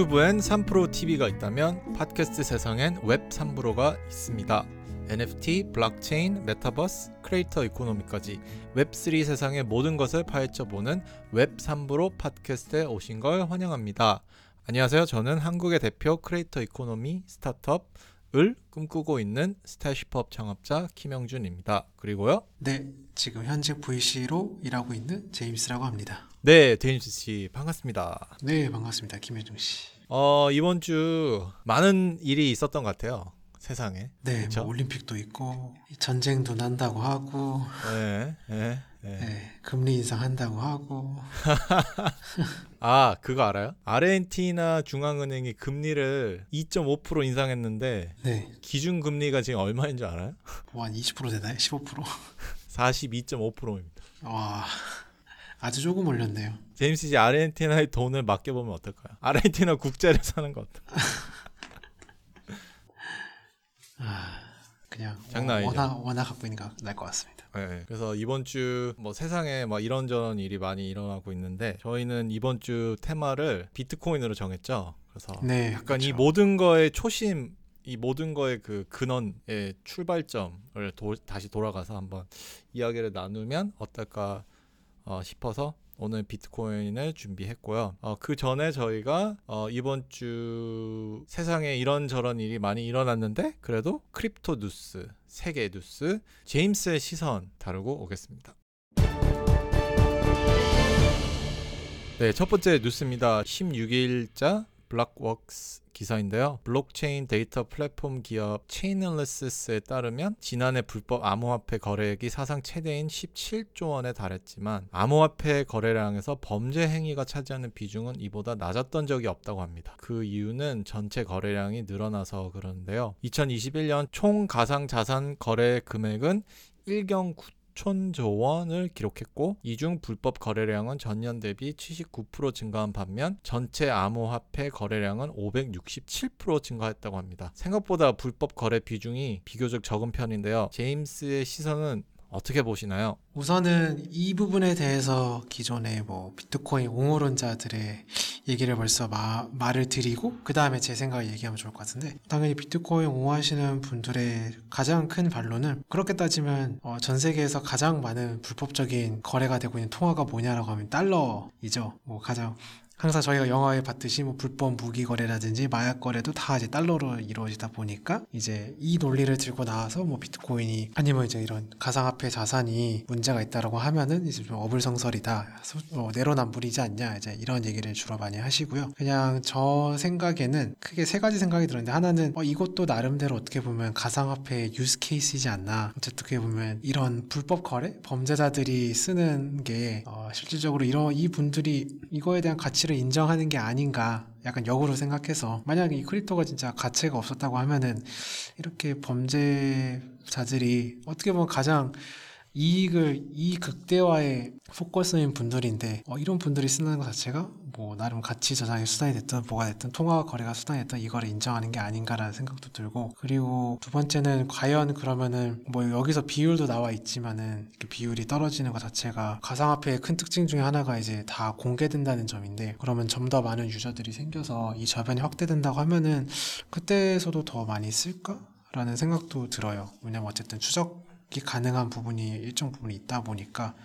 유튜브엔 3프로 TV가 있다면 팟캐스트 세상엔 웹 3프로가 있습니다. NFT, 블록체인, 메타버스, creator economy까지 웹3 세상의 모든 것을 파헤쳐 보는 웹 3프로 팟캐스트에 오신 걸 환영합니다. 안녕하세요. 저는 한국의 대표 creator economy 스타트업 을 꿈꾸고 있는 스타시법 창업자 김영준입니다. 그리고요. 네, 지금 현재 VC로 일하고 있는 제임스라고 합니다. 네, 데니스 씨 반갑습니다. 네, 반갑습니다. 김혜중 씨. 어, 이번 주 많은 일이 있었던 것 같아요. 세상에. 네? 뭐 올림픽도 있고 전쟁도 난다고 하고 네, 네, 네. 네, 금리 인상한다고 하고 아, 그거 알아요? 아르헨티나 중앙은행이 금리를 2.5% 인상했는데 네, 기준 금리가 지금 얼마인 줄 알아요? 뭐 한 20% 되나요? 15%? 42.5%입니다. 와, 아주 조금 올렸네요. 제임스 씨 아르헨티나의 돈을 맡겨보면 어떨까요? 아르헨티나 국제를 사는 것 같아. 그냥 장난 아니죠. 워낙 워낙 갖고 있는 게날것 같습니다. 네, 그래서 이번 주 뭐 세상에 막 이런저런 일이 많이 일어나고 있는데 저희는 이번 주 테마를 비트코인으로 정했죠. 그래서 네, 약간 이 그렇죠. 모든 거의 초심, 이 모든 거의 그 근원의 출발점을 도- 다시 돌아가서 한번 이야기를 나누면 어떨까 어, 싶어서 오늘 비트코인을 준비했고요. 어, 그 전에 저희가 어, 이번 주 세상에 이런저런 일이 많이 일어났는데 그래도 crypto 뉴스, 세계 뉴스, 제임스의 시선 다루고 오겠습니다. 네, 첫 번째 뉴스입니다. 16일자 Blockworks 기사인데요. 블록체인 데이터 플랫폼 기업 Chainalysis에 따르면 지난해 불법 암호화폐 거래액이 사상 최대인 17조 원에 달했지만 암호화폐 거래량에서 범죄 행위가 차지하는 비중은 이보다 낮았던 적이 없다고 합니다. 그 이유는 전체 거래량이 늘어나서 그러는데요. 2021년 총 가상 자산 거래 금액은 1경 9 천조 원을 기록했고 이중 불법 거래량은 전년 대비 79% 증가한 반면 전체 암호화폐 거래량은 567% 증가했다고 합니다. 생각보다 불법 거래 비중이 비교적 적은 편인데요. 제임스의 시선은 어떻게 보시나요? 우선은 이 부분에 대해서 기존의 뭐 비트코인 옹호론자들의 얘기를 벌써 마- 말을 드리고 그 다음에 제 생각을 얘기하면 좋을 것 같은데 당연히 비트코인 옹호하시는 분들의 가장 큰 반론은 그렇게 따지면 어, 전 세계에서 가장 많은 불법적인 거래가 되고 있는 통화가 뭐냐라고 하면 달러이죠. 뭐 가장 항상 저희가 영화에 봤듯이 뭐 불법 무기 거래라든지 마약 거래도 다 이제 달러로 이루어지다 보니까 이제 이 논리를 들고 나와서 뭐 비트코인이 아니면 이제 이런 가상화폐 자산이 문제가 있다라고 하면은 이제 좀 어불성설이다, 소- 어, 내로남불이지 않냐 이제 이런 얘기를 주로 많이 하시고요. 그냥 저 생각에는 크게 세 가지 생각이 들었는데 하나는 어, 이것도 나름대로 어떻게 보면 가상화폐의 use case이지 않나. 어떻게 보면 이런 불법 거래 범죄자들이 쓰는 게 어, 실질적으로 이런 이 분들이 이거에 대한 가치를 인정하는 게 아닌가. 약간 역으로 생각해서 만약에 이 crypto가 진짜 가치가 없었다고 하면은 이렇게 범죄 자들이 어떻게 보면 가장 이익을 이 극대화에 focus인 분들인데 어, 이런 분들이 쓰는 것 자체가 뭐 나름 가치 저장의 수단이 됐든 뭐가 됐든 통화 거래의 수단이 됐든 이거를 인정하는 게 아닌가라는 생각도 들고 그리고 두 번째는 과연 그러면은 뭐 여기서 비율도 나와 있지만은 비율이 떨어지는 것 자체가 가상화폐의 큰 특징 중에 하나가 이제 다 공개된다는 점인데 그러면 좀더 많은 유저들이 생겨서 이 저변이 확대된다고 하면은 그때에서도 더 많이 쓸까? 라는 생각도 들어요. 왜냐면 어쨌든 추적이 가능한 부분이 일정 부분이 있다 보니까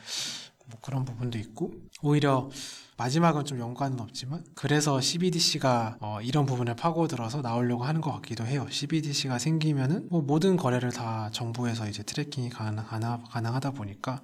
뭐 그런 부분도 있고 오히려 마지막은 좀 연관은 없지만 그래서 CBDC가 어, 이런 부분을 파고들어서 나오려고 하는 것 같기도 해요. CBDC가 생기면은 뭐 모든 거래를 다 정부에서 이제 트래킹이 가능, 가능, 가능 하다 보니까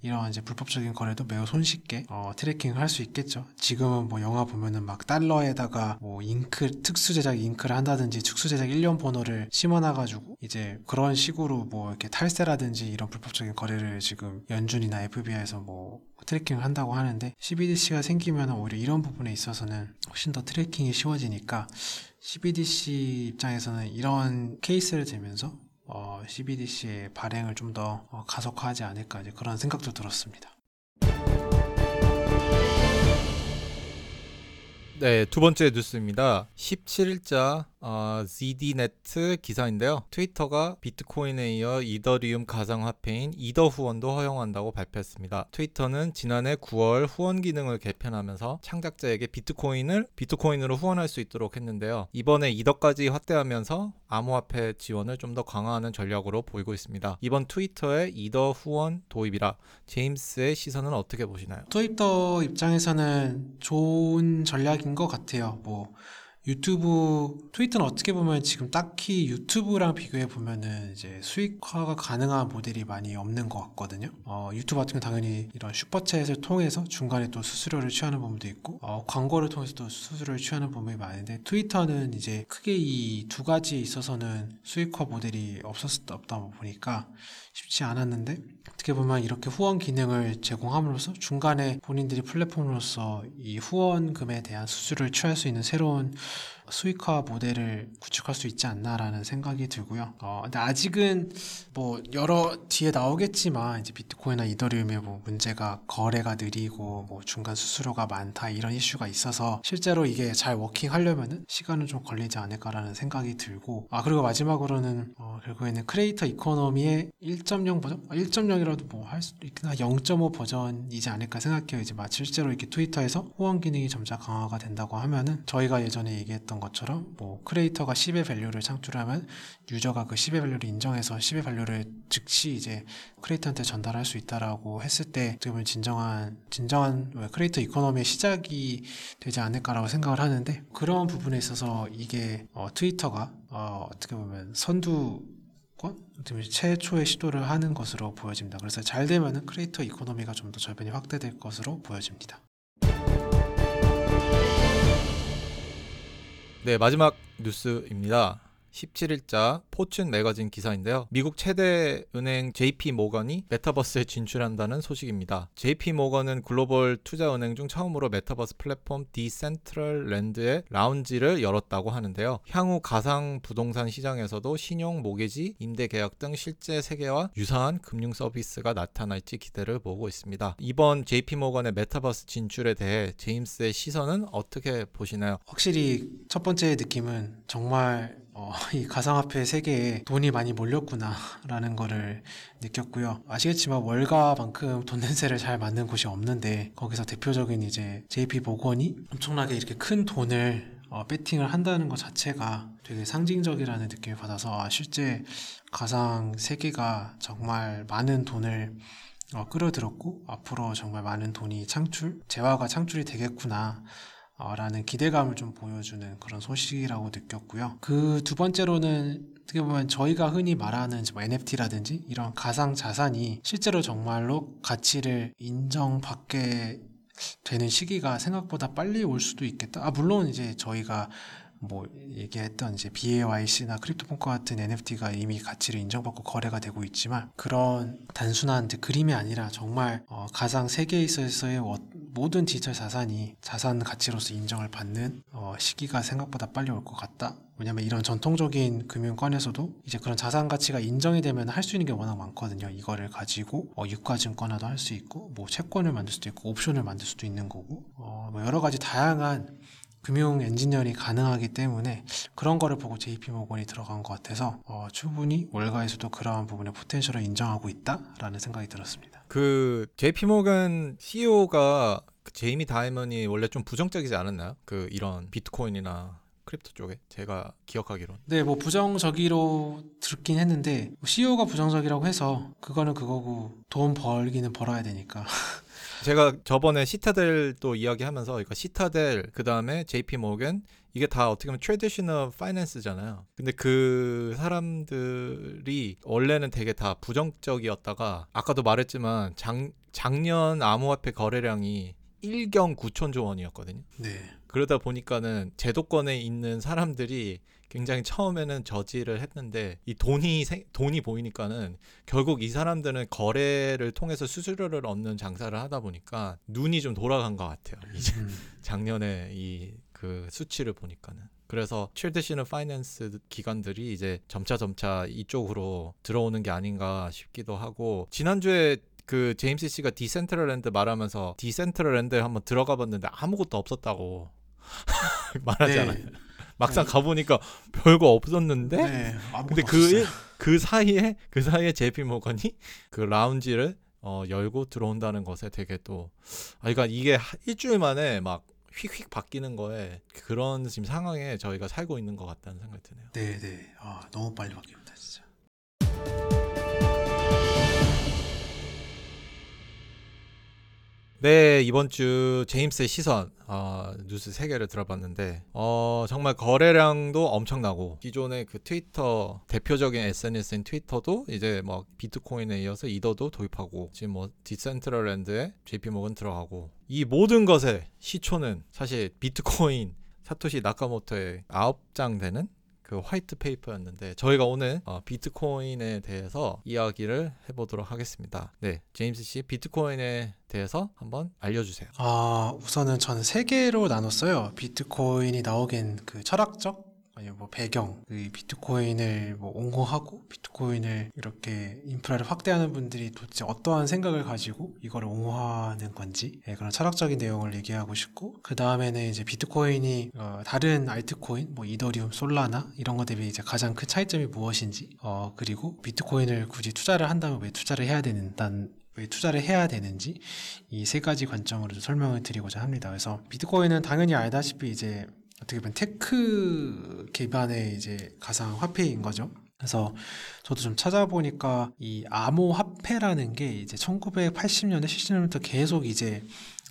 이런 이제 불법적인 거래도 매우 손쉽게 어, tracking을 할 수 있겠죠. 지금은 뭐 영화 보면은 막 달러에다가 뭐 잉크 특수 제작 잉크를 한다든지 특수 제작 일련 번호를 심어놔가지고 이제 그런 식으로 뭐 이렇게 탈세라든지 이런 불법적인 거래를 지금 연준이나 FBI에서 뭐 tracking을 한다고 하는데 CBDC가 생기면 오히려 이런 부분에 있어서는 훨씬 더 tracking이 쉬워지니까 CBDC 입장에서는 이런 케이스를 들면서 어, CBDC의 발행을 좀 더 가속화하지 않을까 이제 그런 생각도 들었습니다. 네, 두 번째 뉴스입니다. 17일자 어, ZDNet 기사인데요. 트위터가 비트코인에 이어 이더리움 가상화폐인 이더 후원도 허용한다고 발표했습니다. 트위터는 지난해 9월 후원 기능을 개편하면서 창작자에게 비트코인을 비트코인으로 후원할 수 있도록 했는데요. 이번에 이더까지 확대하면서 암호화폐 지원을 좀 더 강화하는 전략으로 보이고 있습니다. 이번 트위터의 이더 후원 도입이라 제임스의 시선은 어떻게 보시나요? 트위터 입장에서는 좋은 전략인 것 같아요. 뭐 유튜브 트위터는 어떻게 보면 지금 딱히 유튜브랑 비교해 보면은 이제 수익화가 가능한 모델이 많이 없는 것 같거든요. 어, 유튜브 같은 경우 당연히 이런 슈퍼챗을 통해서 중간에 또 수수료를 취하는 부분도 있고 어, 광고를 통해서 또 수수료를 취하는 부분이 많은데 트위터는 이제 크게 이 두 가지에 있어서는 수익화 모델이 없었 없다 보니까 쉽지 않았는데 어떻게 보면 이렇게 후원 기능을 제공함으로써 중간에 본인들이 플랫폼으로서 이 후원금에 대한 수수료를 취할 수 있는 새로운 수익화 모델을 구축할 수 있지 않나라는 생각이 들고요. 어, 근데 아직은 뭐 여러 뒤에 나오겠지만 이제 비트코인이나 이더리움의 뭐 문제가 거래가 느리고 뭐 중간 수수료가 많다 이런 이슈가 있어서 실제로 이게 잘 working 하려면은 시간은 좀 걸리지 않을까라는 생각이 들고 아 그리고 마지막으로는 어, 결국에는 creator economy의 1.0 버전, 1.0이라도 뭐 할 수도 있구나 0.5 버전이지 않을까 생각해요. 이제 막 실제로 이렇게 트위터에서 후원 기능이 점차 강화가 된다고 하면은 저희가 예전에 얘기했던 것처럼 뭐 creator가 10의 밸류를 창출하면 유저가 그 10의 밸류를 인정해서 10의 밸류를 즉시 이제 크리에이터한테 전달할 수 있다라고 했을 때 어떻게 보면 진정한 진정한 왜 creator economy의 시작이 되지 않을까라고 생각을 하는데 그런 부분에 있어서 이게 어, 트위터가 어, 어떻게 보면 선두 어떻게 보면 최초의 시도를 하는 것으로 보여집니다. 그래서 잘 되면은 creator economy가 좀 더 저변이 확대될 것으로 보여집니다. 네, 마지막 뉴스입니다. 17일자 포춘 매거진 기사인데요. 미국 최대 은행 JP 모건이 메타버스에 진출한다는 소식입니다. JP 모건은 글로벌 투자 은행 중 처음으로 메타버스 플랫폼 디센트럴랜드의 라운지를 열었다고 하는데요. 향후 가상 부동산 시장에서도 신용 모기지, 임대 계약 등 실제 세계와 유사한 금융 서비스가 나타날지 기대를 모으고 있습니다. 이번 JP 모건의 메타버스 진출에 대해 제임스의 시선은 어떻게 보시나요? 확실히 첫 번째 느낌은 정말 어, 이 가상화폐 세계에 돈이 많이 몰렸구나라는 거를 느꼈고요. 아시겠지만 월가만큼 돈 냄새를 잘 맡는 곳이 없는데 거기서 대표적인 이제 JP 모건이 엄청나게 이렇게 큰 돈을 어, 배팅을 한다는 것 자체가 되게 상징적이라는 느낌을 받아서 아, 실제 가상 세계가 정말 많은 돈을 어, 끌어들였고 앞으로 정말 많은 돈이 창출, 재화가 창출이 되겠구나. 어, 라는 기대감을 좀 보여주는 그런 소식이라고 느꼈고요. 그 두 번째로는 어떻게 보면 저희가 흔히 말하는 뭐 NFT라든지 이런 가상 자산이 실제로 정말로 가치를 인정받게 되는 시기가 생각보다 빨리 올 수도 있겠다. 아, 물론 이제 저희가 뭐 얘기했던 이제 BAYC나 크립토폰과 같은 NFT가 이미 가치를 인정받고 거래가 되고 있지만 그런 단순한 그림이 아니라 정말 어, 가상 세계에 있어서의 모든 디지털 자산이 자산 가치로서 인정을 받는 어, 시기가 생각보다 빨리 올 것 같다. 왜냐면 이런 전통적인 금융권에서도 이제 그런 자산 가치가 인정이 되면 할 수 있는 게 워낙 많거든요. 이거를 가지고 어, 유가증권화도 할 수 있고 뭐 채권을 만들 수도 있고 옵션을 만들 수도 있는 거고 어, 뭐 여러 가지 다양한 금융 엔지니어링 가능하기 때문에 그런 거를 보고 JP 모건이 들어간 것 같아서 어, 충분히 월가에서도 그러한 부분의 potential을 인정하고 있다라는 생각이 들었습니다. 그 JP 모건 CEO가 그 제이미 다이먼이 원래 좀 부정적이지 않았나요? 그 이런 비트코인이나 crypto 쪽에 제가 기억하기로. 네, 뭐 부정적이로 듣긴 했는데 CEO가 부정적이라고 해서 그거는 그거고 돈 벌기는 벌어야 되니까. 제가 저번에 시타델도 이야기하면서 그러니까 시타델 그다음에 JP 모건 이게 다 어떻게 보면 traditional finance잖아요. 근데 그 사람들이 원래는 되게 다 부정적이었다가 아까도 말했지만 작, 작년 암호화폐 거래량이 1경 9천조 원이었거든요. 네. 그러다 보니까는 제도권에 있는 사람들이 굉장히 처음에는 저지를 했는데 이 돈이 생, 돈이 보이니까는 결국 이 사람들은 거래를 통해서 수수료를 얻는 장사를 하다 보니까 눈이 좀 돌아간 것 같아요. 이제 음. 작년에 이 그 수치를 보니까는. 그래서 traditional finance 기관들이 이제 점차 점차 이쪽으로 들어오는 게 아닌가 싶기도 하고 지난주에 그 제임스 씨가 디센트럴랜드 말하면서 디센트럴랜드에 한번 들어가 봤는데 아무것도 없었다고 말하잖아요. 네. 막상 네. 가보니까 별거 없었는데 네, 근데 그, 그 사이에 그 사이에 JP 모건이 그 라운지를 어, 열고 들어온다는 것에 되게 또 아, 그러니까 이게 하- 일주일 만에 막 휙휙 바뀌는 거에 그런 지금 상황에 저희가 살고 있는 것 같다는 생각이 드네요. 네, 네. 아, 너무 빨리 바뀝니다, 진짜. 네 이번 주 제임스의 시선 어, 뉴스 세 개를 들어봤는데 어, 정말 거래량도 엄청나고 기존의 그 트위터 대표적인 SNS인 트위터도 이제 뭐 비트코인에 이어서 이더도 도입하고 지금 뭐 디센트럴랜드에 JP 모건 들어가고 이 모든 것의 시초는 사실 비트코인 사토시 나카모토의 아홉 장 되는 그 화이트 페이퍼였는데 저희가 오늘 어, 비트코인에 대해서 이야기를 해보도록 하겠습니다. 네, 제임스 씨 비트코인에 대해서 한번 알려주세요. 아, 우선은 저는 세 개로 나눴어요. 비트코인이 나오긴 그 철학적 아니면 뭐 배경, 그 비트코인을 뭐 옹호하고 비트코인을 이렇게 인프라를 확대하는 분들이 도대체 어떠한 생각을 가지고 이거를 옹호하는 건지 예, 그런 철학적인 내용을 얘기하고 싶고 그 다음에는 이제 비트코인이 어, 다른 알트코인, 뭐 이더리움, 솔라나 이런 것 대비 이제 가장 큰 차이점이 무엇인지 어, 그리고 비트코인을 굳이 투자를 한다면 왜 투자를 해야 되는 단 왜 투자를 해야 되는지 이 세 가지 관점으로 좀 설명을 드리고자 합니다. 그래서 비트코인은 당연히 알다시피 이제 어떻게 보면 tech 기반의 이제 가상 화폐인 거죠. 그래서 저도 좀 찾아보니까 이 암호 화폐라는 게 이제 1980년대 70년부터 계속 이제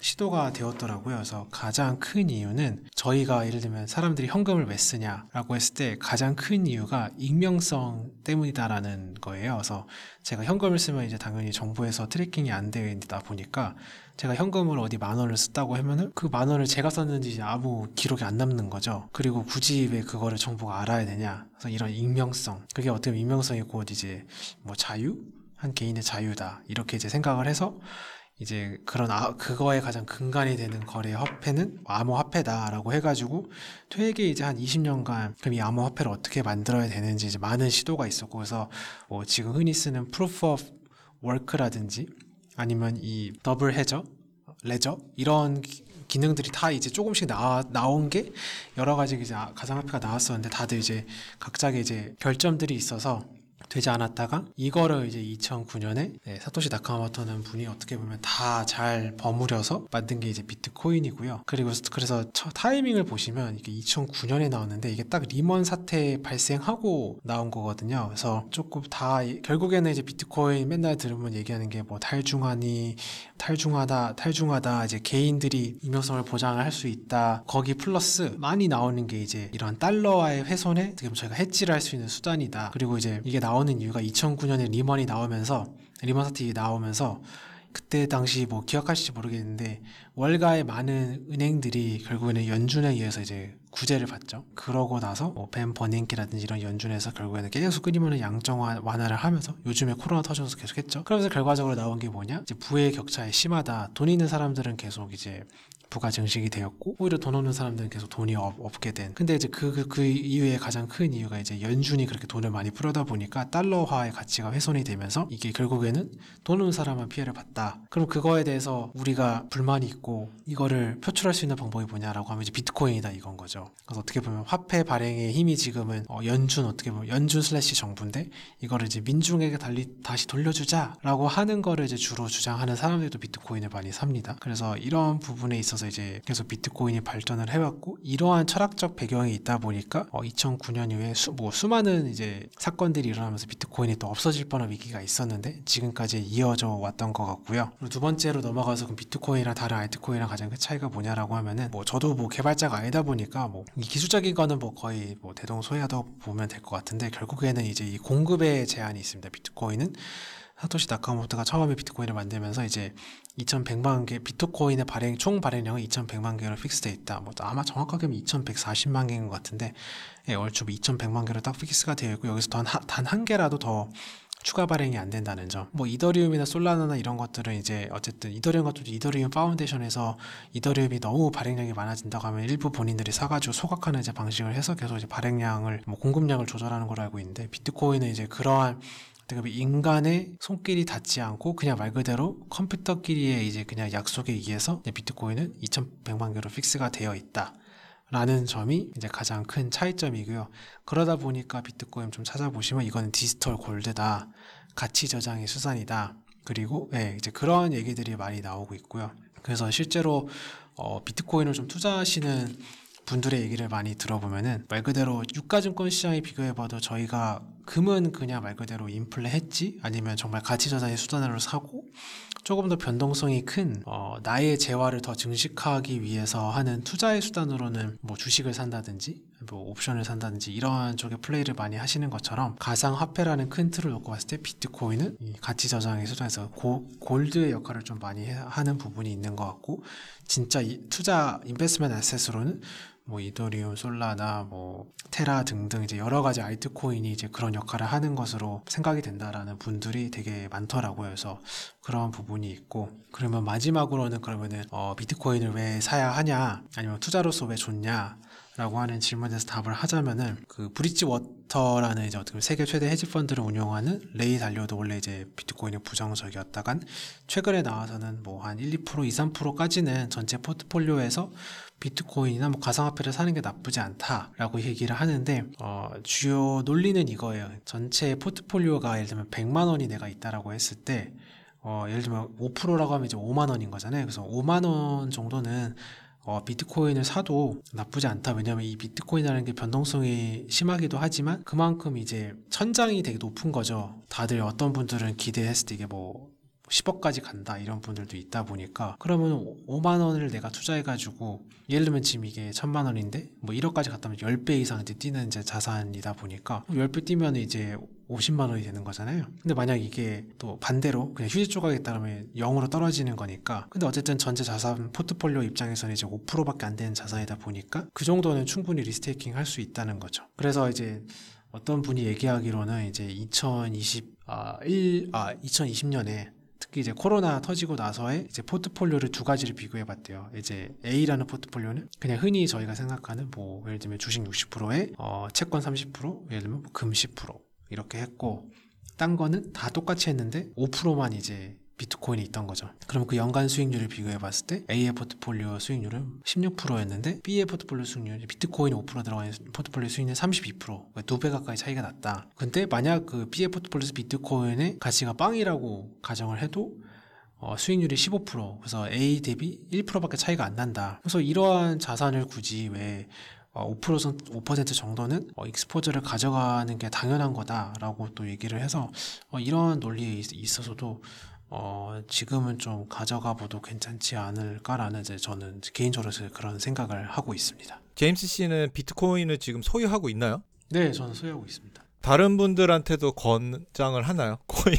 시도가 되었더라고요. 그래서 가장 큰 이유는 저희가 예를 들면 사람들이 현금을 왜 쓰냐라고 했을 때 가장 큰 이유가 익명성 때문이다라는 거예요. 그래서 제가 현금을 쓰면 이제 당연히 정부에서 트래킹이 안 되어 있다 보니까 제가 현금을 어디 만 원을 썼다고 하면은 그 만 원을 제가 썼는지 아무 기록이 안 남는 거죠. 그리고 굳이 왜 그거를 정부가 알아야 되냐. 그래서 이런 익명성. 그게 어떻게 익명성이 곧 이제 뭐 자유? 한 개인의 자유다. 이렇게 이제 생각을 해서 이제 그런 아, 그거에 가장 근간이 되는 거래 화폐는 암호화폐다라고 해가지고 되게 이제 한 20년간 그럼 이 암호화폐를 어떻게 만들어야 되는지 이제 많은 시도가 있었고 그래서 뭐 지금 흔히 쓰는 proof of work라든지 아니면 이 더블 해저, ledger 이런 기- 기능들이 다 이제 조금씩 나, 나온 게 여러 가지 이제 아- 가상화폐가 나왔었는데 다들 이제 각자의 이제 결점들이 있어서 되지 않았다가 이거를 이제 2009년에 사토시 나카모토라는 분이 어떻게 보면 다 잘 버무려서 만든 게 이제 비트코인이고요. 그리고 그래서 처- 타이밍을 보시면 이게 2009년에 나왔는데 이게 딱 리먼 사태 발생하고 나온 거거든요. 그래서 조금 다 이- 결국에는 이제 비트코인 맨날 들으면 얘기하는 게 뭐 탈중앙이니 탈중앙화다 탈중앙화다 이제 개인들이 익명성을 보장을 할 수 있다. 거기 플러스 많이 나오는 게 이제 이런 달러화의 훼손에 보면 저희가 헤지를 할 수 있는 수단이다. 그리고 이제 이게 나 오는 이유가 2009년에 리먼이 나오면서 리먼 사태 나오면서 그때 당시 뭐 기억하실지 모르겠는데 월가의 많은 은행들이 결국에는 연준에 의해서 이제 구제를 받죠. 그러고 나서 뭐 벤 버냉키라든지 이런 연준에서 결국에는 계속 끊임없는 완- 완화를 하면서 요즘에 코로나 터져서 계속 했죠. 그러면서 결과적으로 나온 게 뭐냐? 이제 부의 격차가 심하다. 돈 있는 사람들은 계속 이제 부가 증식이 되었고 오히려 돈 없는 사람들은 계속 돈이 없, 없게 된. 근데 이제 그, 그, 그 이유의 가장 큰 이유가 이제 연준이 그렇게 돈을 많이 풀어다 보니까 달러화의 가치가 훼손이 되면서 이게 결국에는 돈 없는 사람만 피해를 봤다. 그럼 그거에 대해서 우리가 불만이 있고 이거를 표출할 수 있는 방법이 뭐냐라고 하면 이제 비트코인이다 이건 거죠. 그래서 어떻게 보면 화폐 발행의 힘이 지금은 어, 연준 어떻게 보면 연준 slash 정부인데 이거를 이제 민중에게 달리 다시 돌려주자라고 하는 거를 이제 주로 주장하는 사람들도 비트코인을 많이 삽니다. 그래서 이런 부분에 있어서 이제 계속 비트코인이 발전을 해왔고 이러한 철학적 배경이 있다 보니까 어, 2009년 이후에 수, 뭐 수많은 이제 사건들이 일어나면서 비트코인이 또 없어질 뻔한 위기가 있었는데 지금까지 이어져 왔던 것 같고요. 두 번째로 넘어가서 그럼 비트코인이랑 다른 알트코인이랑 가장 큰 차이가 뭐냐라고 하면은 뭐 저도 뭐 개발자가 아니다 보니까 뭐 이 기술적인 거는 뭐 거의 뭐 대동소이하다고 보면 될 것 같은데 결국에는 이제 이 공급의 제한이 있습니다. 비트코인은 사토시 나카모토가 처음에 비트코인을 만들면서 이제 2,100만 개 비트코인의 발행 총 발행량은 2,100만 개로 fix돼 있다. 뭐 아마 정확하게는 2,140만 개인 것 같은데 예, 얼추 2,100만 개로 딱 fix가 되어 있고 여기서 단 한 개라도 더 추가 발행이 안 된다는 점. 뭐 이더리움이나 솔라나나 이런 것들은 이제 어쨌든 이더리움 같은 이더리움 Foundation에서 이더리움이 너무 발행량이 많아진다고 하면 일부 본인들이 사가지고 소각하는 이제 방식을 해서 계속 이제 발행량을 뭐 공급량을 조절하는 걸로 알고 있는데 비트코인은 이제 그러한 어떻게 보면 인간의 손길이 닿지 않고 그냥 말 그대로 컴퓨터끼리의 이제 그냥 약속에 의해서 비트코인은 2,100만 개로 fix가 되어 있다. 라는 점이 이제 가장 큰 차이점이고요. 그러다 보니까 비트코인 좀 찾아보시면 이거는 digital gold다. 가치 저장의 수단이다. 그리고 네, 이제 그런 얘기들이 많이 나오고 있고요. 그래서 실제로 어, 비트코인을 좀 투자하시는 분들의 얘기를 많이 들어보면은 말 그대로 유가증권 시장에 비교해봐도 저희가 금은 그냥 말 그대로 인플레 헤지 아니면 정말 가치 저장의 수단으로 사고 조금 더 변동성이 큰 어, 나의 재화를 더 증식하기 위해서 하는 투자의 수단으로는 뭐 주식을 산다든지 뭐 옵션을 산다든지 이러한 쪽의 플레이를 많이 하시는 것처럼 가상 화폐라는 큰 틀을 놓고 봤을 때 비트코인은 이 가치 저장의 수단에서 고, 골드의 역할을 좀 많이 해- 하는 부분이 있는 것 같고 진짜 이 투자 인베스트먼트 에셋으로는 뭐 이더리움, 솔라나 뭐 테라 등등 이제 여러 가지 알트코인이 이제 그런 역할을 하는 것으로 생각이 된다라는 분들이 되게 많더라고요. 그래서 그런 부분이 있고 그러면 마지막으로는 그러면은 어, 비트코인을 왜 사야 하냐 아니면 투자로서 왜 좋냐 라고 하는 질문에 대해서 답을 하자면은 그 브릿지 워터라는 이제 어떻게 세계 최대 헤지 펀드를 운영하는 레이 달리오도 원래 이제 비트코인에 부정적이었다가 최근에 나와서는 뭐 한 1, 2% 2, 3%까지는 전체 포트폴리오에서 비트코인이나 뭐 가상화폐를 사는 게 나쁘지 않다라고 얘기를 하는데 어, 주요 논리는 이거예요. 전체 포트폴리오가 예를 들면 100만 원이 내가 있다라고 했을 때 어, 예를 들면 5%라고 하면 이제 5만 원인 거잖아요. 그래서 5만 원 정도는 어, 비트코인을 사도 나쁘지 않다. 왜냐하면 이 비트코인이라는 게 변동성이 심하기도 하지만 그만큼 이제 천장이 되게 높은 거죠. 다들 어떤 분들은 기대했을 때 이게 뭐 10억까지 간다 이런 분들도 있다 보니까 그러면 5만 원을 내가 투자해가지고 예를 들면 지금 이게 천만 원인데 뭐 1억까지 갔다면 10배 이상 이제 뛰는 이제 자산이다 보니까 10배 뛰면 이제 50만 원이 되는 거잖아요. 근데 만약 이게 또 반대로 그냥 휴지 조각에 따르면 0으로 떨어지는 거니까 근데 어쨌든 전체 자산 포트폴리오 입장에서는 이제 5%밖에 안 되는 자산이다 보니까 그 정도는 충분히 리스테이킹 할 수 있다는 거죠. 그래서 이제 어떤 분이 얘기하기로는 이제 2020, 아, 1, 아, 2020년에 특히 이제 코로나 터지고 나서의 이제 포트폴리오를 두 가지를 비교해 봤대요. 이제 A라는 포트폴리오는 그냥 흔히 저희가 생각하는 뭐 예를 들면 주식 60%에 어, 채권 30%, 예를 들면 뭐 금 10% 이렇게 했고 딴 거는 다 똑같이 했는데 5%만 이제 비트코인이 있던 거죠. 그럼 그 연간 수익률을 비교해 봤을 때 A의 포트폴리오 수익률은 16%였는데 B의 포트폴리오 수익률이 비트코인이 5% 들어가 있는 포트폴리오 수익률 32%. 그러니까 두배 가까이 차이가 났다. 근데 만약 그 B의 포트폴리오에서 비트코인의 가치가 빵이라고 가정을 해도 어, 수익률이 15% 그래서 A 대비 1%밖에 차이가 안 난다. 그래서 이러한 자산을 굳이 왜 어, 5%, 5% 정도는 어, 익스포저를 가져가는 게 당연한 거다라고 또 얘기를 해서 어, 이런 논리에 있- 있어서도 어, 지금은 좀 가져가 봐도 괜찮지 않을까라는 이제 저는 개인적으로 그런 생각을 하고 있습니다. 제임스 씨는 비트코인을 지금 소유하고 있나요? 네, 저는 소유하고 있습니다. 다른 분들한테도 권장을 하나요? 코인.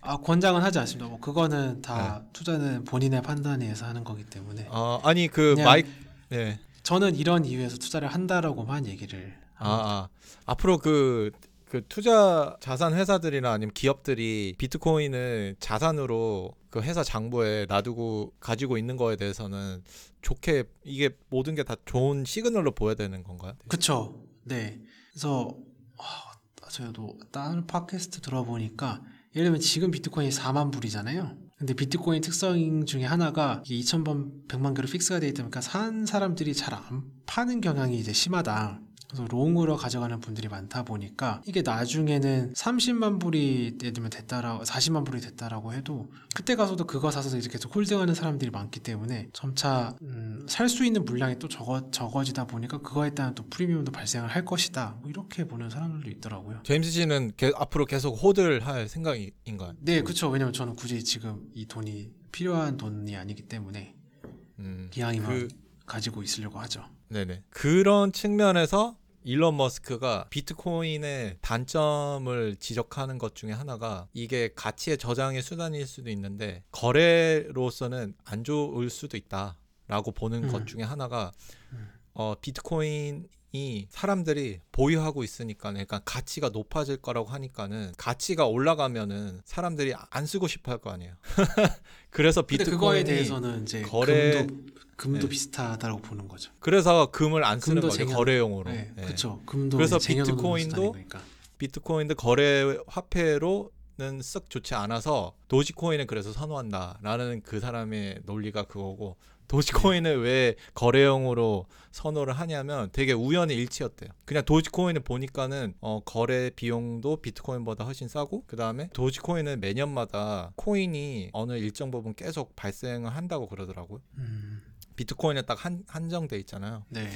아, 권장은 하지 않습니다. 뭐 그거는 다 투자는 본인의 판단에 의해서 하는 거기 때문에 어, 아니 그 마이크 네. 저는 이런 이유에서 투자를 한다라고만 얘기를 아, 아. 앞으로 그, 그 투자 자산 회사들이나 아니면 기업들이 비트코인을 자산으로 그 회사 장부에 놔두고 가지고 있는 거에 대해서는 좋게 이게 모든 게 다 좋은 시그널로 보여야 되는 건가요? 그쵸. 네. 그래서 아, 저도 다른 팟캐스트 들어보니까 예를 들면 지금 비트코인이 4만 불이잖아요. 근데 비트코인 특성 중에 하나가 2,100만 개로 fix가 돼 있다 보니까 산 사람들이 잘 안 파는 경향이 이제 심하다. 그래서 롱으로 가져가는 분들이 많다 보니까 이게 나중에는 30만 불이 예를 들면 됐다라고 40만 불이 됐다라고 해도 그때 가서도 그거 사서 이제 계속 홀딩하는 사람들이 많기 때문에 점차 음, 살 수 있는 물량이 또 적어 적어지다 보니까 그거에 따른 또 프리미엄도 발생을 할 것이다. 뭐 이렇게 보는 사람들도 있더라고요. 제임스 씨는 게- 앞으로 계속 호드를 할 생각인가요? 네, 그렇죠. 왜냐면 저는 굳이 지금 이 돈이 필요한 돈이 아니기 때문에 음, 기왕이면 그 가지고 있으려고 하죠. 네네. 그런 측면에서 일론 머스크가 비트코인의 단점을 지적하는 것 중에 하나가 이게 가치의 저장의 수단일 수도 있는데 거래로서는 안 좋을 수도 있다라고 보는 음. 것 중에 하나가 음. 어, 비트코인 이 사람들이 보유하고 있으니까 그러니까 가치가 높아질 거라고 하니까는 가치가 올라가면은 사람들이 안 쓰고 싶어 할 거 아니에요. 그래서 그거에 대해서는 이제 거래- 금도 금도 네. 비슷하다고 보는 거죠. 그래서 금을 안 쓰는 거죠 쟁여- 거래용으로. 네, 네. 그렇죠. 금도 그래서 비트코인도. 비트코인도 거래 화폐로는 썩 좋지 않아서 도지코인을 그래서 선호한다라는 그 사람의 논리가 그거고 도지코인을 왜 거래용으로 선호를 하냐면 되게 우연의 일치였대요. 그냥 도지코인을 보니까는 어, 거래 비용도 비트코인보다 훨씬 싸고 그 다음에 도지코인은 매년마다 코인이 어느 일정 부분 계속 발생을 한다고 그러더라고요. 음, 비트코인은 딱 한, 한정돼 있잖아요. 네.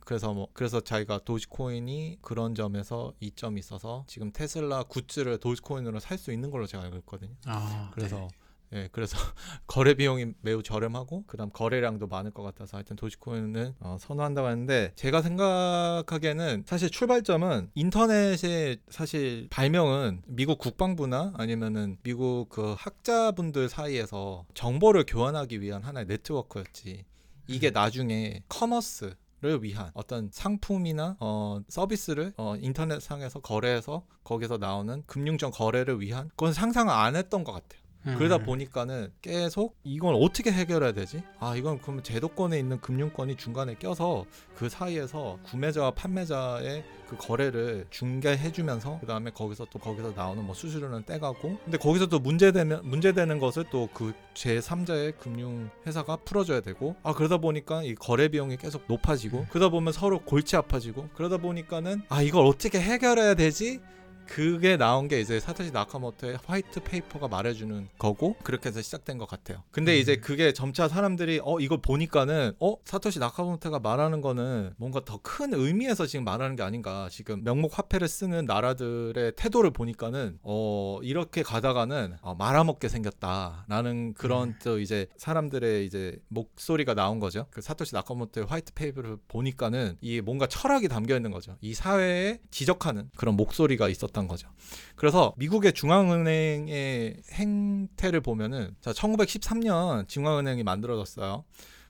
그래서 뭐 그래서 자기가 도지코인이 그런 점에서 이점이 있어서 지금 테슬라 굿즈를 도지코인으로 살 수 있는 걸로 제가 알고 있거든요. 아, 그래서 네. 예, 그래서 거래 비용이 매우 저렴하고 그다음 거래량도 많을 것 같아서 하여튼 도지코인은 어, 선호한다고 하는데 제가 생각하기에는 사실 출발점은 인터넷의 사실 발명은 미국 국방부나 아니면은 미국 그 학자분들 사이에서 정보를 교환하기 위한 하나의 네트워크였지. 이게 나중에 commerce를 위한 어떤 상품이나 어, 서비스를 어, 인터넷 상에서 거래해서 거기서 나오는 금융적 거래를 위한 그건 상상을 안 했던 것 같아요. 음, 그러다 보니까는 계속 이건 어떻게 해결해야 되지? 아 이건 그러면 제도권에 있는 금융권이 중간에 껴서 그 사이에서 구매자와 판매자의 그 거래를 중개해주면서 그 다음에 거기서 또 거기서 나오는 뭐 수수료는 떼가고. 근데 거기서 또 문제되면 문제되는 것을 또 그 제3자의 금융 회사가 풀어줘야 되고. 아 그러다 보니까 이 거래 비용이 계속 높아지고. 그러다 보면 서로 골치 아파지고. 그러다 보니까는 아 이걸 어떻게 해결해야 되지? 그게 나온 게 이제 사토시 나카모토의 white paper가 말해주는 거고 그렇게 해서 시작된 것 같아요. 근데 음. 이제 그게 점차 사람들이 어 이걸 보니까는 어 사토시 나카모토가 말하는 거는 뭔가 더 큰 의미에서 지금 말하는 게 아닌가 지금 명목 화폐를 쓰는 나라들의 태도를 보니까는 어 이렇게 가다가는 어, 말아먹게 생겼다라는 그런 음. 또 이제 사람들의 이제 목소리가 나온 거죠. 그 사토시 나카모토의 white paper를 보니까는 이 뭔가 철학이 담겨 있는 거죠. 이 사회에 지적하는 그런 목소리가 있었던 거죠. 그래서 미국의 중앙은행의 행태를 보면은 자 1913년 중앙은행이 만들어졌어요.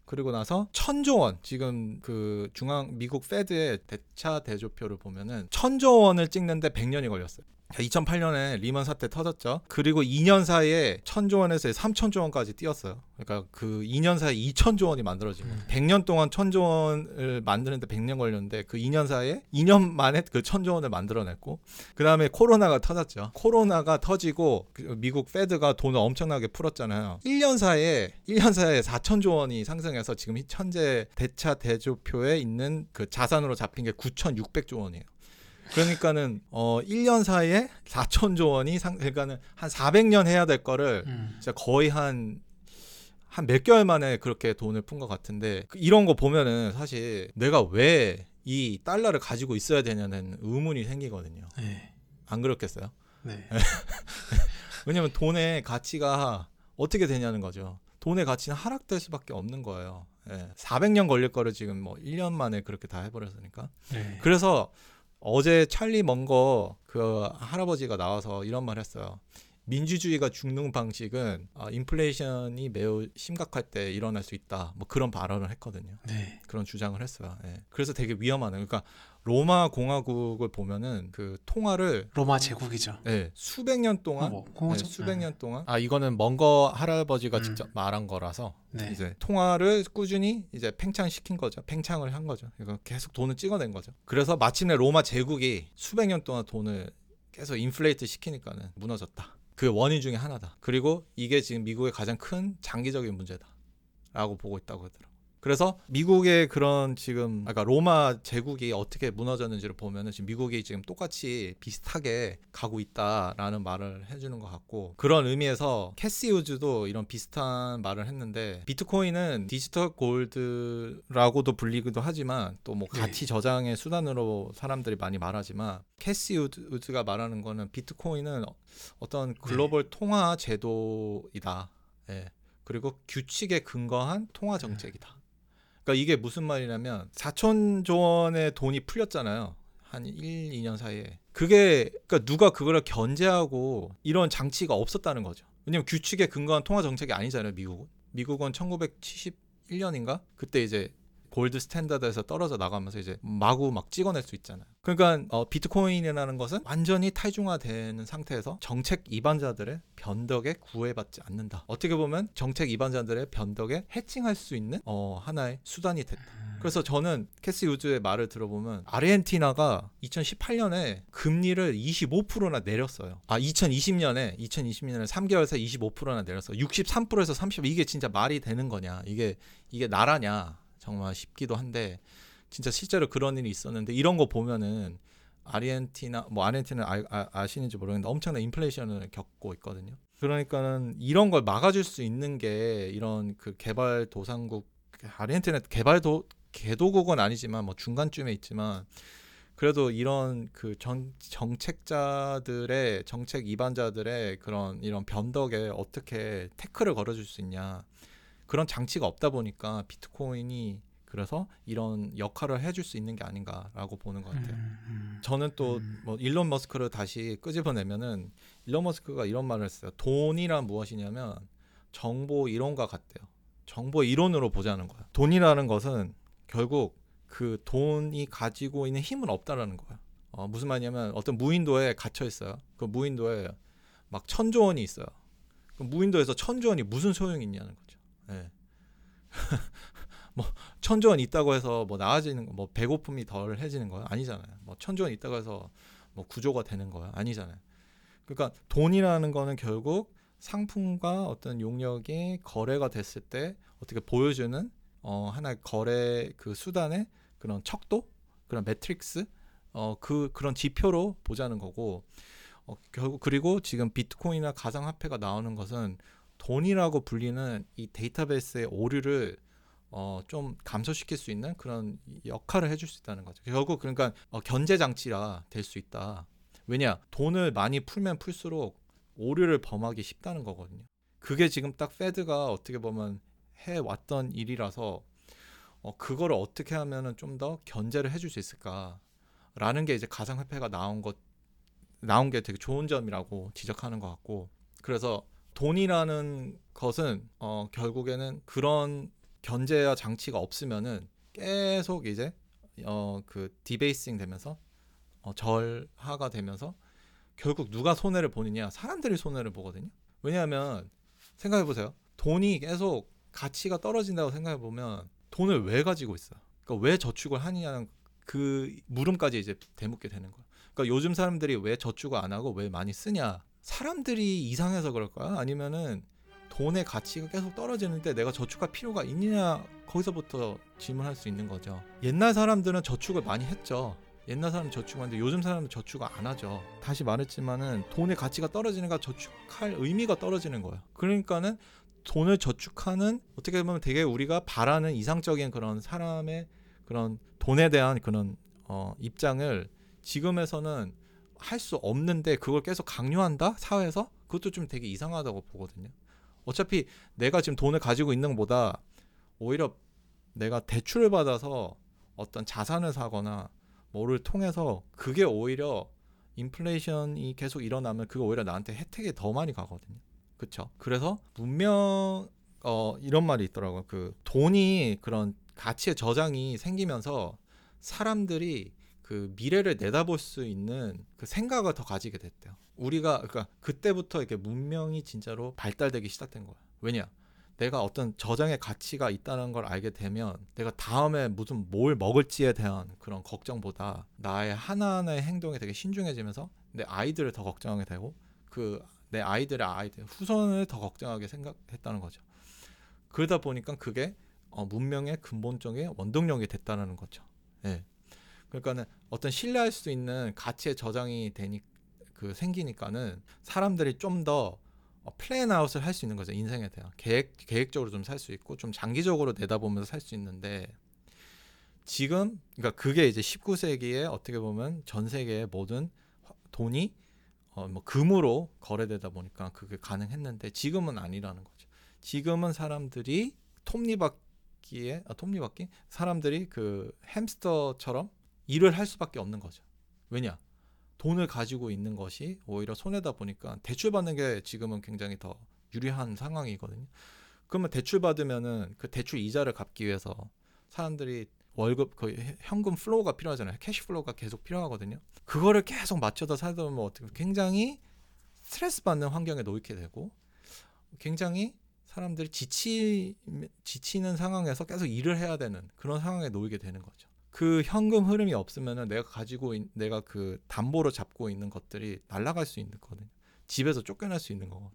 그리고 나서 천조 원 지금 그 중앙 미국 Fed의 대차 대조표를 보면은 천조 원을 찍는데 100년이 걸렸어요. 2008년에 리먼 사태 터졌죠. 그리고 2년 사이에 천조 원에서 3천조 원까지 뛰었어요. 그러니까 그 2년 사이에 2천조 원이 만들어진 거예요. 100년 동안 천조 원을 만드는데 100년 걸렸는데 그 2년 사이에 2년 만에 그 천조 원을 만들어냈고 그 다음에 코로나가 터졌죠. 코로나가 터지고 그 미국 페드가 돈을 엄청나게 풀었잖아요. 1년 사이에 1년 사이에 4천조 원이 상승해서 지금 현재 대차 대조표에 있는 그 자산으로 잡힌 게 9,600조 원이에요. 그러니까는 어 1년 사이에 4천조 원이 상 그러니까는 한 400년 해야 될 거를 음, 진짜 거의 한 한 몇 개월 만에 그렇게 돈을 푼 것 같은데 그 이런 거 보면은 사실 내가 왜 이 달러를 가지고 있어야 되냐는 의문이 생기거든요. 네. 안 그렇겠어요? 네. 왜냐면 돈의 가치가 어떻게 되냐는 거죠. 돈의 가치는 하락될 수밖에 없는 거예요. 예. 400년 걸릴 거를 지금 뭐 1년 만에 그렇게 다 해버렸으니까. 네. 그래서 어제 찰리 먼거 그 할아버지가 나와서 이런 말 했어요. 민주주의가 죽는 방식은 아, 인플레이션이 매우 심각할 때 일어날 수 있다. 뭐 그런 발언을 했거든요. 네. 그런 주장을 했어요. 예. 그래서 되게 위험하네요. 그러니까 로마 공화국을 보면은 그 통화를 로마 제국이죠. 예, 수백 년 동안 뭐, 네? 수백 년 동안 아 이거는 먼거 할아버지가 음. 직접 말한 거라서 네. 이제 통화를 꾸준히 이제 팽창시킨 거죠. 팽창을 한 거죠. 이거 계속 돈을 찍어낸 거죠. 그래서 마침내 로마 제국이 수백 년 동안 돈을 계속 인플레이트 시키니까는 무너졌다. 그 원인 중에 하나다. 그리고 이게 지금 미국의 가장 큰 장기적인 문제다라고 보고 있다고 하더라고요. 그래서 미국의 그런 지금 아까 로마 제국이 어떻게 무너졌는지를 보면은 지금 미국이 지금 똑같이 비슷하게 가고 있다라는 말을 해주는 것 같고 그런 의미에서 캐시 우즈도 이런 비슷한 말을 했는데 비트코인은 digital gold라고도 불리기도 하지만 또 뭐 네. 가치 저장의 수단으로 사람들이 많이 말하지만 캐시 우즈- 우즈가 말하는 거는 비트코인은 어떤 글로벌 통화 제도이다. 예. 그리고 규칙에 근거한 통화 정책이다. 그러니까 이게 무슨 말이냐면 4천조 원의 돈이 풀렸잖아요. 한 1, 2년 사이에. 그게 그러니까 누가 그거를 견제하고 이런 장치가 없었다는 거죠. 왜냐면 규칙에 근거한 통화 정책이 아니잖아요, 미국은. 미국은 1971년인가? 그때 이제 gold standard에서 떨어져 나가면서 이제 마구 막 찍어낼 수 있잖아요. 그러니까 어, 비트코인이라는 것은 완전히 탈중앙화되는 상태에서 정책 입안자들의 변덕에 구애받지 않는다. 어떻게 보면 정책 입안자들의 변덕에 hedging할 수 있는 어, 하나의 수단이 됐다. 그래서 저는 캐시 우즈의 말을 들어보면 아르헨티나가 2018년에 금리를 25%나 내렸어요. 아 2020년에 2020년에 3개월 새 25%나 내렸어. 63%에서 30 이게 진짜 말이 되는 거냐? 이게 이게 나라냐? 정말 싶기도 한데 진짜 실제로 그런 일이 있었는데 이런 거 보면은 아르헨티나 뭐 아르헨티나 아, 아, 아시는지 모르겠는데 엄청난 인플레이션을 겪고 있거든요. 그러니까는 이런 걸 막아줄 수 있는 게 이런 그 개발 도상국 아르헨티나 개발 도 개도국은 아니지만 뭐 중간쯤에 있지만 그래도 이런 그 정, 정책자들의 정책 이반자들의 그런 이런 변덕에 어떻게 태클을 걸어줄 수 있냐 그런 장치가 없다 보니까 비트코인이 그래서 이런 역할을 해줄 수 있는 게 아닌가라고 보는 것 같아요. 음, 음. 저는 또 뭐 일론 머스크를 다시 끄집어내면은 일론 머스크가 이런 말을 했어요. 돈이란 무엇이냐면 정보 이론과 같대요. 정보 이론으로 보자는 거야. 돈이라는 것은 결국 그 돈이 가지고 있는 힘은 없다라는 거야. 어, 무슨 말이냐면 어떤 무인도에 갇혀 있어요. 그 무인도에 막 천조 원이 있어요. 그 무인도에서 천조 원이 무슨 소용이 있냐는 거죠. 예. 뭐 천조 원 있다고 해서 뭐 나아지는 거, 뭐 배고픔이 덜 해지는 거야 아니잖아요. 뭐 천조 원 있다고 해서 뭐 구조가 되는 거야 아니잖아요. 그러니까 돈이라는 거는 결국 상품과 어떤 용역이 거래가 됐을 때 어떻게 보여주는 어 하나의 거래 그 수단의 그런 척도 그런 metrics 어 그 그런 지표로 보자는 거고 어 결국 그리고 지금 비트코인이나 가상화폐가 나오는 것은 돈이라고 불리는 이 데이터베이스의 오류를 어, 좀 감소시킬 수 있는 그런 역할을 해줄 수 있다는 거죠. 결국 그러니까 어, 견제 장치가 될 수 있다. 왜냐 돈을 많이 풀면 풀수록 오류를 범하기 쉽다는 거거든요. 그게 지금 딱 페드가 어떻게 보면 해 왔던 일이라서 어, 그거를 어떻게 하면은 좀 더 견제를 해줄 수 있을까라는 게 이제 가상화폐가 나온 것 나온 게 되게 좋은 점이라고 지적하는 것 같고 그래서 돈이라는 것은 어, 결국에는 그런 견제와 장치가 없으면은 계속 이제 어 그 디베이싱 되면서 어 절하가 되면서 결국 누가 손해를 보느냐 사람들이 손해를 보거든요. 왜냐하면 생각해 보세요. 돈이 계속 가치가 떨어진다고 생각해 보면 돈을 왜 가지고 있어? 그러니까 왜 저축을 하느냐는 그 물음까지 이제 대묻게 되는 거야. 그러니까 요즘 사람들이 왜 저축을 안 하고 왜 많이 쓰냐? 사람들이 이상해서 그럴까요? 아니면은 돈의 가치가 계속 떨어지는데 내가 저축할 필요가 있느냐 거기서부터 질문할 수 있는 거죠. 옛날 사람들은 저축을 많이 했죠. 옛날 사람 저축하는데 요즘 사람은 저축을 안 하죠. 다시 말했지만은 돈의 가치가 떨어지니까 저축할 의미가 떨어지는 거예요. 그러니까는 돈을 저축하는 어떻게 보면 되게 우리가 바라는 이상적인 그런 사람의 그런 돈에 대한 그런 어, 입장을 지금에서는 할 수 없는데 그걸 계속 강요한다 사회에서 그것도 좀 되게 이상하다고 보거든요. 어차피 내가 지금 돈을 가지고 있는 것보다 오히려 내가 대출을 받아서 어떤 자산을 사거나 뭐를 통해서 그게 오히려 인플레이션이 계속 일어나면 그거 오히려 나한테 혜택이 더 많이 가거든요. 그렇죠? 그래서 문명 어 이런 말이 있더라고요. 그 돈이 그런 가치의 저장이 생기면서 사람들이 그 미래를 내다볼 수 있는 그 생각을 더 가지게 됐대요. 우리가 그러니까 그때부터 이렇게 문명이 진짜로 발달되기 시작된 거야. 왜냐? 내가 어떤 저장의 가치가 있다는 걸 알게 되면 내가 다음에 무슨 뭘 먹을지에 대한 그런 걱정보다 나의 하나하나의 행동에 되게 신중해지면서 내 아이들을 더 걱정하게 되고 그 내 아이들의 아이들 후손을 더 걱정하게 생각했다는 거죠. 그러다 보니까 그게 어, 문명의 근본적인 원동력이 됐다는 거죠. 예. 그러니까는 어떤 신뢰할 수 있는 가치의 저장이 되니 그 생기니까는 사람들이 좀 더 plan out을 할 수 있는 거죠 인생에 대한 계획 계획적으로 좀 살 수 있고 좀 장기적으로 내다보면서 살 수 있는데 지금 그러니까 그게 이제 19세기에 어떻게 보면 전 세계의 모든 돈이 어 뭐 금으로 거래되다 보니까 그게 가능했는데 지금은 아니라는 거죠. 지금은 사람들이 톱니바퀴에 아, 톱니바퀴 사람들이 그 햄스터처럼 일을 할 수밖에 없는 거죠. 왜냐? 돈을 가지고 있는 것이 오히려 손해다 보니까 대출 받는 게 지금은 굉장히 더 유리한 상황이거든요. 그러면 대출 받으면은 그 대출 이자를 갚기 위해서 사람들이 월급 거의 해- 현금 flow가 필요하잖아요. cash flow가 계속 필요하거든요. 그거를 계속 맞춰서 살다 보면 어떻게 굉장히 스트레스 받는 환경에 놓이게 되고 굉장히 사람들이 지치 지치는 상황에서 계속 일을 해야 되는 그런 상황에 놓이게 되는 거죠. 그 현금 흐름이 없으면은 내가 가지고 있, 내가 그 담보로 잡고 있는 것들이 날아갈 수 있는 거거든요. 집에서 쫓겨날 수 있는 거거든요.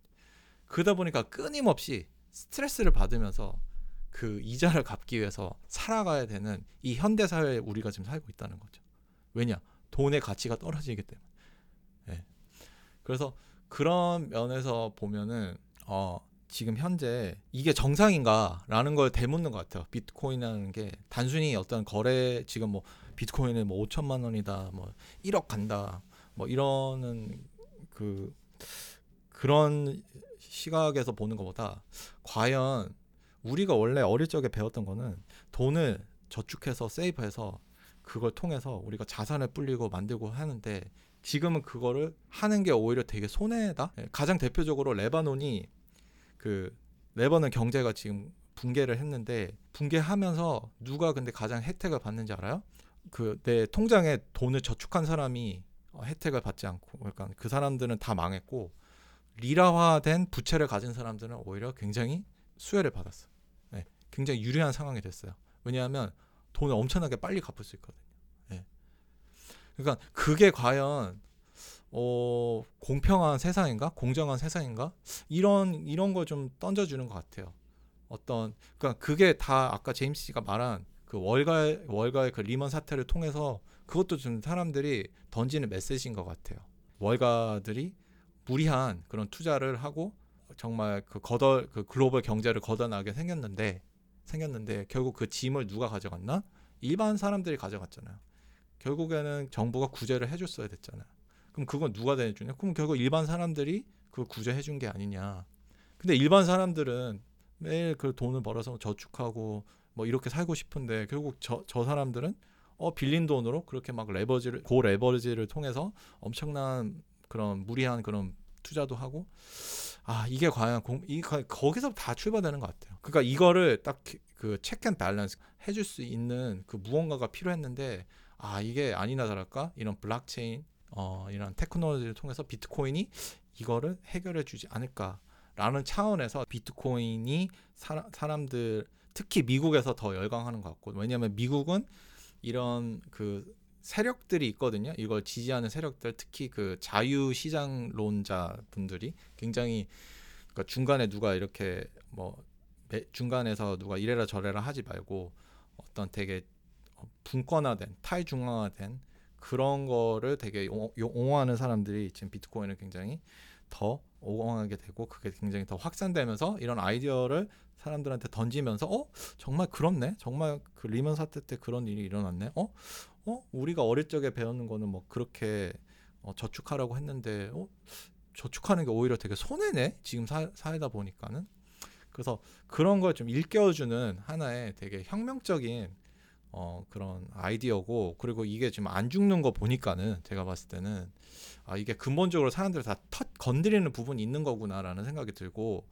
그러다 보니까 끊임없이 스트레스를 받으면서 그 이자를 갚기 위해서 살아가야 되는 이 현대 사회에 우리가 지금 살고 있다는 거죠. 왜냐? 돈의 가치가 떨어지기 때문에. 예. 그래서 그런 면에서 보면은 어 지금 현재 이게 정상인가라는 걸 되묻는 것 같아요. 비트코인이라는 게 단순히 어떤 거래 지금 뭐 비트코인은 뭐 5천만 원이다, 뭐 1억 간다, 뭐 이러는 그 그런 시각에서 보는 것보다 과연 우리가 원래 어릴 적에 배웠던 거는 돈을 저축해서 세이브해서 그걸 통해서 우리가 자산을 불리고 만들고 하는데 지금은 그거를 하는 게 오히려 되게 손해다. 예, 가장 대표적으로 레바논이 그 레바논 경제가 지금 붕괴를 했는데 붕괴하면서 누가 근데 가장 혜택을 받는지 알아요? 그 내 통장에 돈을 저축한 사람이 어, 혜택을 받지 않고 그러니까 그 사람들은 다 망했고 리라화된 부채를 가진 사람들은 오히려 굉장히 수혜를 받았어. 네, 굉장히 유리한 상황이 됐어요. 왜냐하면 돈을 엄청나게 빨리 갚을 수 있거든요. 예. 그러니까 그게 과연 어, 공평한 세상인가, 공정한 세상인가 이런 이런 걸 좀 던져주는 것 같아요. 어떤 그러니까 그게 다 아까 제임스 씨가 말한 그 월가의 월가의 그 리먼 사태를 통해서 그것도 좀 사람들이 던지는 메시지인 것 같아요. 월가들이 무리한 그런 투자를 하고 정말 그 거덜 그 글로벌 경제를 걷어나게 생겼는데 생겼는데 결국 그 짐을 누가 가져갔나? 일반 사람들이 가져갔잖아요. 결국에는 정부가 구제를 해줬어야 됐잖아요. 그럼 그건 누가 대주냐? 그럼 결국 일반 사람들이 그 구제해 준 게 아니냐. 근데 일반 사람들은 매일 그 돈을 벌어서 저축하고 뭐 이렇게 살고 싶은데 결국 저, 저 사람들은 어 빌린 돈으로 그렇게 막 leverage를 고 leverage를 통해서 엄청난 그런 무리한 그런 투자도 하고 아 이게 과연 공, 이 가- 거기서 다 출발되는 것 같아요. 그러니까 이거를 딱 그 check and balance 해줄 수 있는 그 무언가가 필요했는데 아 이게 아니나 다를까 이런 블록체인 어 이런 테크놀로지를 통해서 비트코인이 이거를 해결해 주지 않을까라는 차원에서 비트코인이 사, 사람들 특히 미국에서 더 열광하는 것 같고 왜냐하면 미국은 이런 그 세력들이 있거든요. 이걸 지지하는 세력들 특히 그 자유 시장론자 분들이 굉장히 그러니까 중간에 누가 이렇게 뭐 매- 중간에서 누가 이래라 저래라 하지 말고 어떤 되게 어, 분권화된 탈중앙화된 그런 거를 되게 용- 용- 옹호하는 사람들이 지금 비트코인을 굉장히 더 옹호하게 되고 그게 굉장히 더 확산되면서 이런 아이디어를 사람들한테 던지면서 어? 정말 그렇네? 정말 그 리먼 사태 때 그런 일이 일어났네? 어? 어? 우리가 어릴 적에 배우는 거는 뭐 그렇게 어, 저축하라고 했는데 어? 저축하는 게 오히려 되게 손해네? 지금 사, 살다 보니까는? 그래서 그런 걸 좀 일깨워주는 하나의 되게 혁명적인 어 그런 아이디어고 그리고 이게 지금 안 죽는 거 보니까는 제가 봤을 때는 아 이게 근본적으로 사람들 다 터치 건드리는 부분이 있는 거구나라는 생각이 들고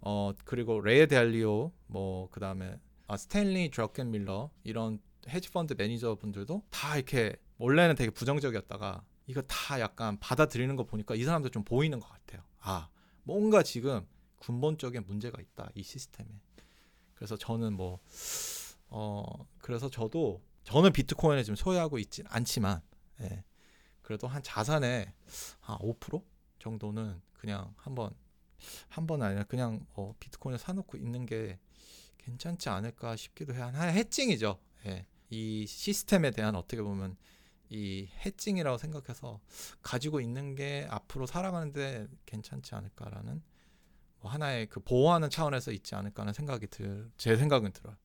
어 그리고 레이 달리오 뭐 그다음에 아 스탠리 드러켄밀러 이런 헤지 펀드 매니저 분들도 다 이렇게 원래는 되게 부정적이었다가 이거 다 약간 받아들이는 거 보니까 이 사람들 좀 보이는 것 같아요. 아 뭔가 지금 근본적인 문제가 있다 이 시스템에. 그래서 저는 뭐 어 그래서 저도 저는 비트코인을 지금 소유하고 있진 않지만 예. 그래도 한 자산의 한5% 정도는 그냥 한번 한 번 아니라 그냥 어, 비트코인을 사놓고 있는 게 괜찮지 않을까 싶기도 해요. 하나의 해칭이죠. 예. 이 시스템에 대한 어떻게 보면 이 해칭이라고 생각해서 가지고 있는 게 앞으로 살아가는데 괜찮지 않을까라는 뭐 하나의 그 보호하는 차원에서 있지 않을까 하는 생각이 들 제 생각은 들어요.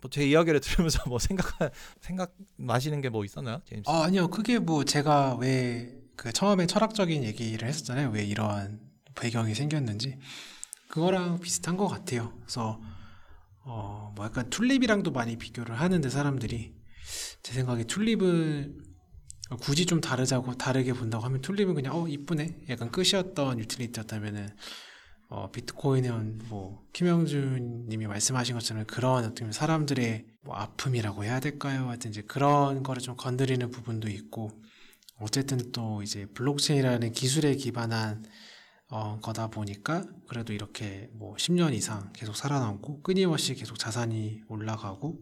뭐제 이야기를 들으면서 뭐 생각 생각 마시는 게 뭐 있었나요, 제임스? 아, 아니요. 그게 뭐 제가 왜 그 처음에 철학적인 얘기를 했었잖아요. 왜 이러한 배경이 생겼는지. 그거랑 비슷한 것 같아요. 그래서 어, 뭐 약간 튤립이랑도 많이 비교를 하는데 사람들이 제 생각에 튤립은 굳이 좀 다르자고 다르게 본다고 하면 튤립은 그냥 어 이쁘네 약간 끝이었던 유틸리티였다면은 어 비트코인은 뭐 김영준님이 말씀하신 것처럼 그런 어떻게 보면 사람들의 뭐 아픔이라고 해야 될까요? 하여튼 이제 그런 거를 좀 건드리는 부분도 있고 어쨌든 또 이제 블록체인이라는 기술에 기반한 어, 거다 보니까 그래도 이렇게 뭐 10년 이상 계속 살아남고 끊임없이 계속 자산이 올라가고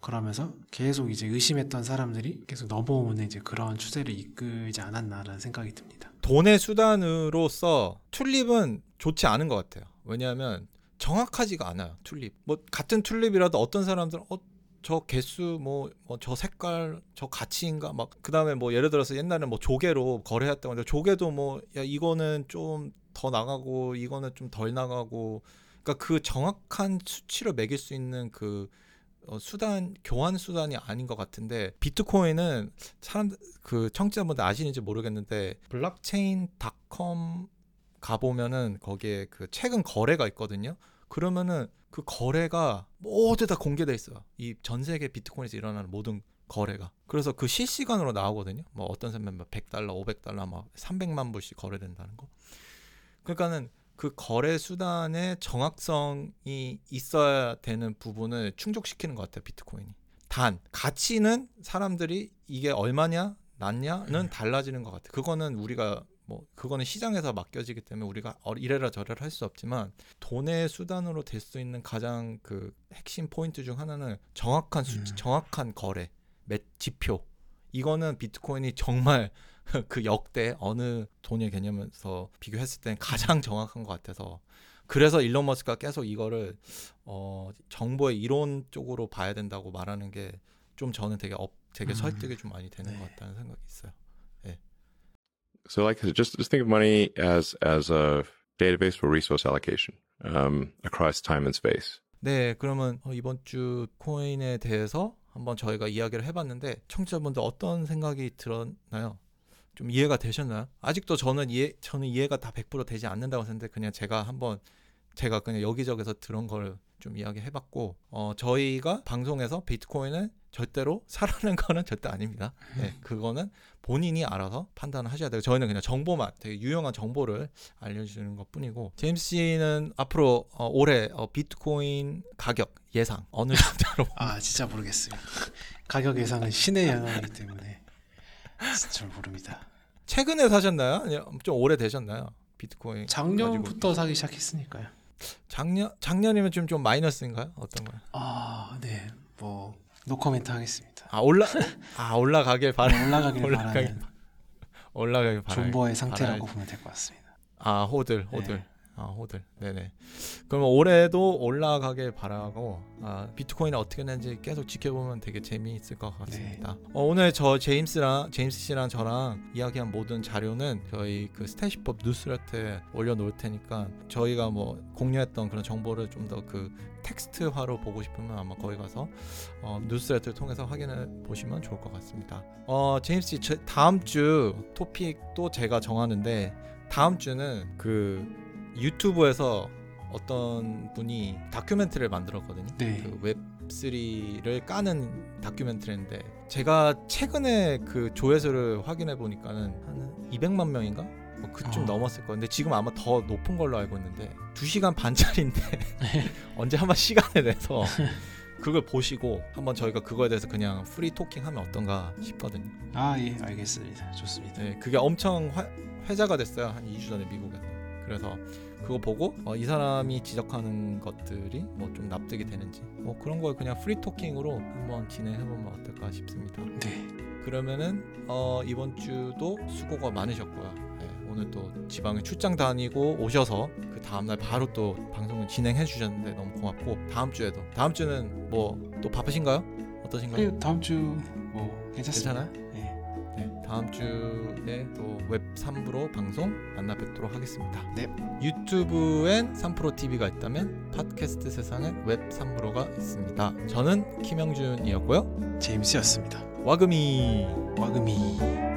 그러면서 계속 이제 의심했던 사람들이 계속 넘어오는 이제 그런 추세를 이끌지 않았나라는 생각이 듭니다. 돈의 수단으로서 튤립은 좋지 않은 것 같아요. 왜냐하면 정확하지가 않아요. 튤립. 뭐 같은 튤립이라도 어떤 사람들은 어, 저 개수 뭐저 색깔 저 가치인가 막 그다음에 뭐 예를 들어서 옛날에 뭐 조개로 거래했던 건데 조개도 뭐 야 이거는 좀 더 나가고 이거는 좀 덜 나가고 그러니까 그 정확한 수치로 매길 수 있는 그 어, 수단 교환 수단이 아닌 것 같은데 비트코인은 사람 그 청취자분들 아시는지 모르겠는데 블록체인.com 가보면은 거기에 그 최근 거래가 있거든요. 그러면은 그 거래가 모두 다 공개돼 있어요. 이 전 세계 비트코인에서 일어나는 모든 거래가. 그래서 그 실시간으로 나오거든요. 뭐 어떤 사람은 막 100달러, 500달러 막 300만 불씩 거래된다는 거. 그러니까는 그 거래 수단의 정확성이 있어야 되는 부분을 충족시키는 것 같아요. 비트코인이. 단 가치는 사람들이 이게 얼마냐 낮냐는 달라지는 것 같아요. 그거는 우리가 뭐 그거는 시장에서 맡겨지기 때문에 우리가 어- 이래라 저래라 할 수 없지만 돈의 수단으로 될 수 있는 가장 그 핵심 포인트 중 하나는 정확한 수치, 음. 정확한 거래, 매 지표. 이거는 비트코인이 정말 그 역대 어느 돈의 개념에서 비교했을 때는 가장 정확한 것 같아서 그래서 일론 머스크가 계속 이거를 어 정보의 이론 쪽으로 봐야 된다고 말하는 게 좀 저는 되게 업, 되게 음. 설득이 좀 많이 되는 네. 것 같다는 생각이 있어요. So, like, just just think of money as as a database for resource allocation um, across time and space. 네, 그러면 어, 이번 주 코인에 대해서 한번 저희가 이야기를 해봤는데 청취자분들 어떤 생각이 들었나요? 좀 이해가 되셨나요? 아직도 저는 이해 저는 이해가 다 100% 되지 않는다고 생각했는데 그냥 제가 한번 제가 그냥 여기저기서 들은 걸 좀 이야기해봤고 어 저희가 방송에서 비트코인은 절대로 사라는 거는 절대 아닙니다. 네, 그거는 본인이 알아서 판단을 하셔야 돼요. 저희는 그냥 정보만 되게 유용한 정보를 알려주는 것 뿐이고 제임스 씨는 앞으로 어, 올해 어, 비트코인 가격 예상 어느 정도로 아 진짜 모르겠어요. 가격 예상은 신의 영역이기 때문에 진짜 모릅니다. 최근에 사셨나요? 좀 오래 되셨나요? 비트코인 작년부터 사기 시작했으니까요. 작년 작년이면 좀 좀 마이너스인가요? 어떤 거요? 아 네, 뭐 노코멘트 하겠습니다. 아 올라 아 올라가길 바라 올라가길 올라가길 바라는 올라가길 바라. 존버의 상태라고 바라야지. 보면 될 것 같습니다. 아 HODL 네. HODL 아 호들 네네 그러면 올해도 올라가길 바라고 아, 비트코인이 어떻게 되는지 계속 지켜보면 되게 재미있을 것 같습니다 네. 어, 오늘 저 제임스랑 제임스 씨랑 저랑 이야기한 모든 자료는 저희 그 스태시법 뉴스레터에 올려놓을 테니까 저희가 뭐 공유했던 그런 정보를 좀 더 그 텍스트화로 보고 싶으면 아마 거기 가서 어, 뉴스레터를 통해서 확인해 보시면 좋을 것 같습니다. 어, 제임스 씨 저- 다음 주 토픽도 제가 정하는데 다음 주는 그 유튜브에서 어떤 분이 다큐멘터리를 만들었거든요. 네. 그 웹3를 까는 다큐멘터리인데 제가 최근에 그 조회수를 확인해 보니까는 한 200만 명인가? 뭐 그쯤 어. 넘었을. 근데 지금 아마 더 높은 걸로 알고 있는데 2시간 반짜리인데 언제 한번 시간을 내서 그걸 보시고 한번 저희가 그거에 대해서 그냥 free talking 하면 어떤가 싶거든요. 아 예 알겠습니다. 좋습니다. 네, 그게 엄청 화- 회자가 됐어요. 한 2주 전에 미국에서. 그래서 그거 보고 어, 이 사람이 지적하는 것들이 뭐 좀 납득이 되는지 뭐 그런 걸 그냥 free talking으로 한번 진행해 보면 어떨까 싶습니다. 네. 그러면은 어, 이번 주도 수고가 많으셨고요. 네, 오늘 또 지방에 출장 다니고 오셔서 그 다음 날 바로 또 방송을 진행해 주셨는데 너무 고맙고 다음 주에도 다음 주는 뭐 또 바쁘신가요? 어떠신가요? 아니, 다음 주 뭐 괜찮습니다. 괜찮아요? 네. 네, 다음 주에 또 웹 3프로 방송 만나 뵙도록 하겠습니다. 네. 유튜브엔 3프로 TV가 있다면 팟캐스트 세상엔 웹 3프로가 있습니다. 저는 김영준이었고요. 제임스였습니다. 와금이 와금이.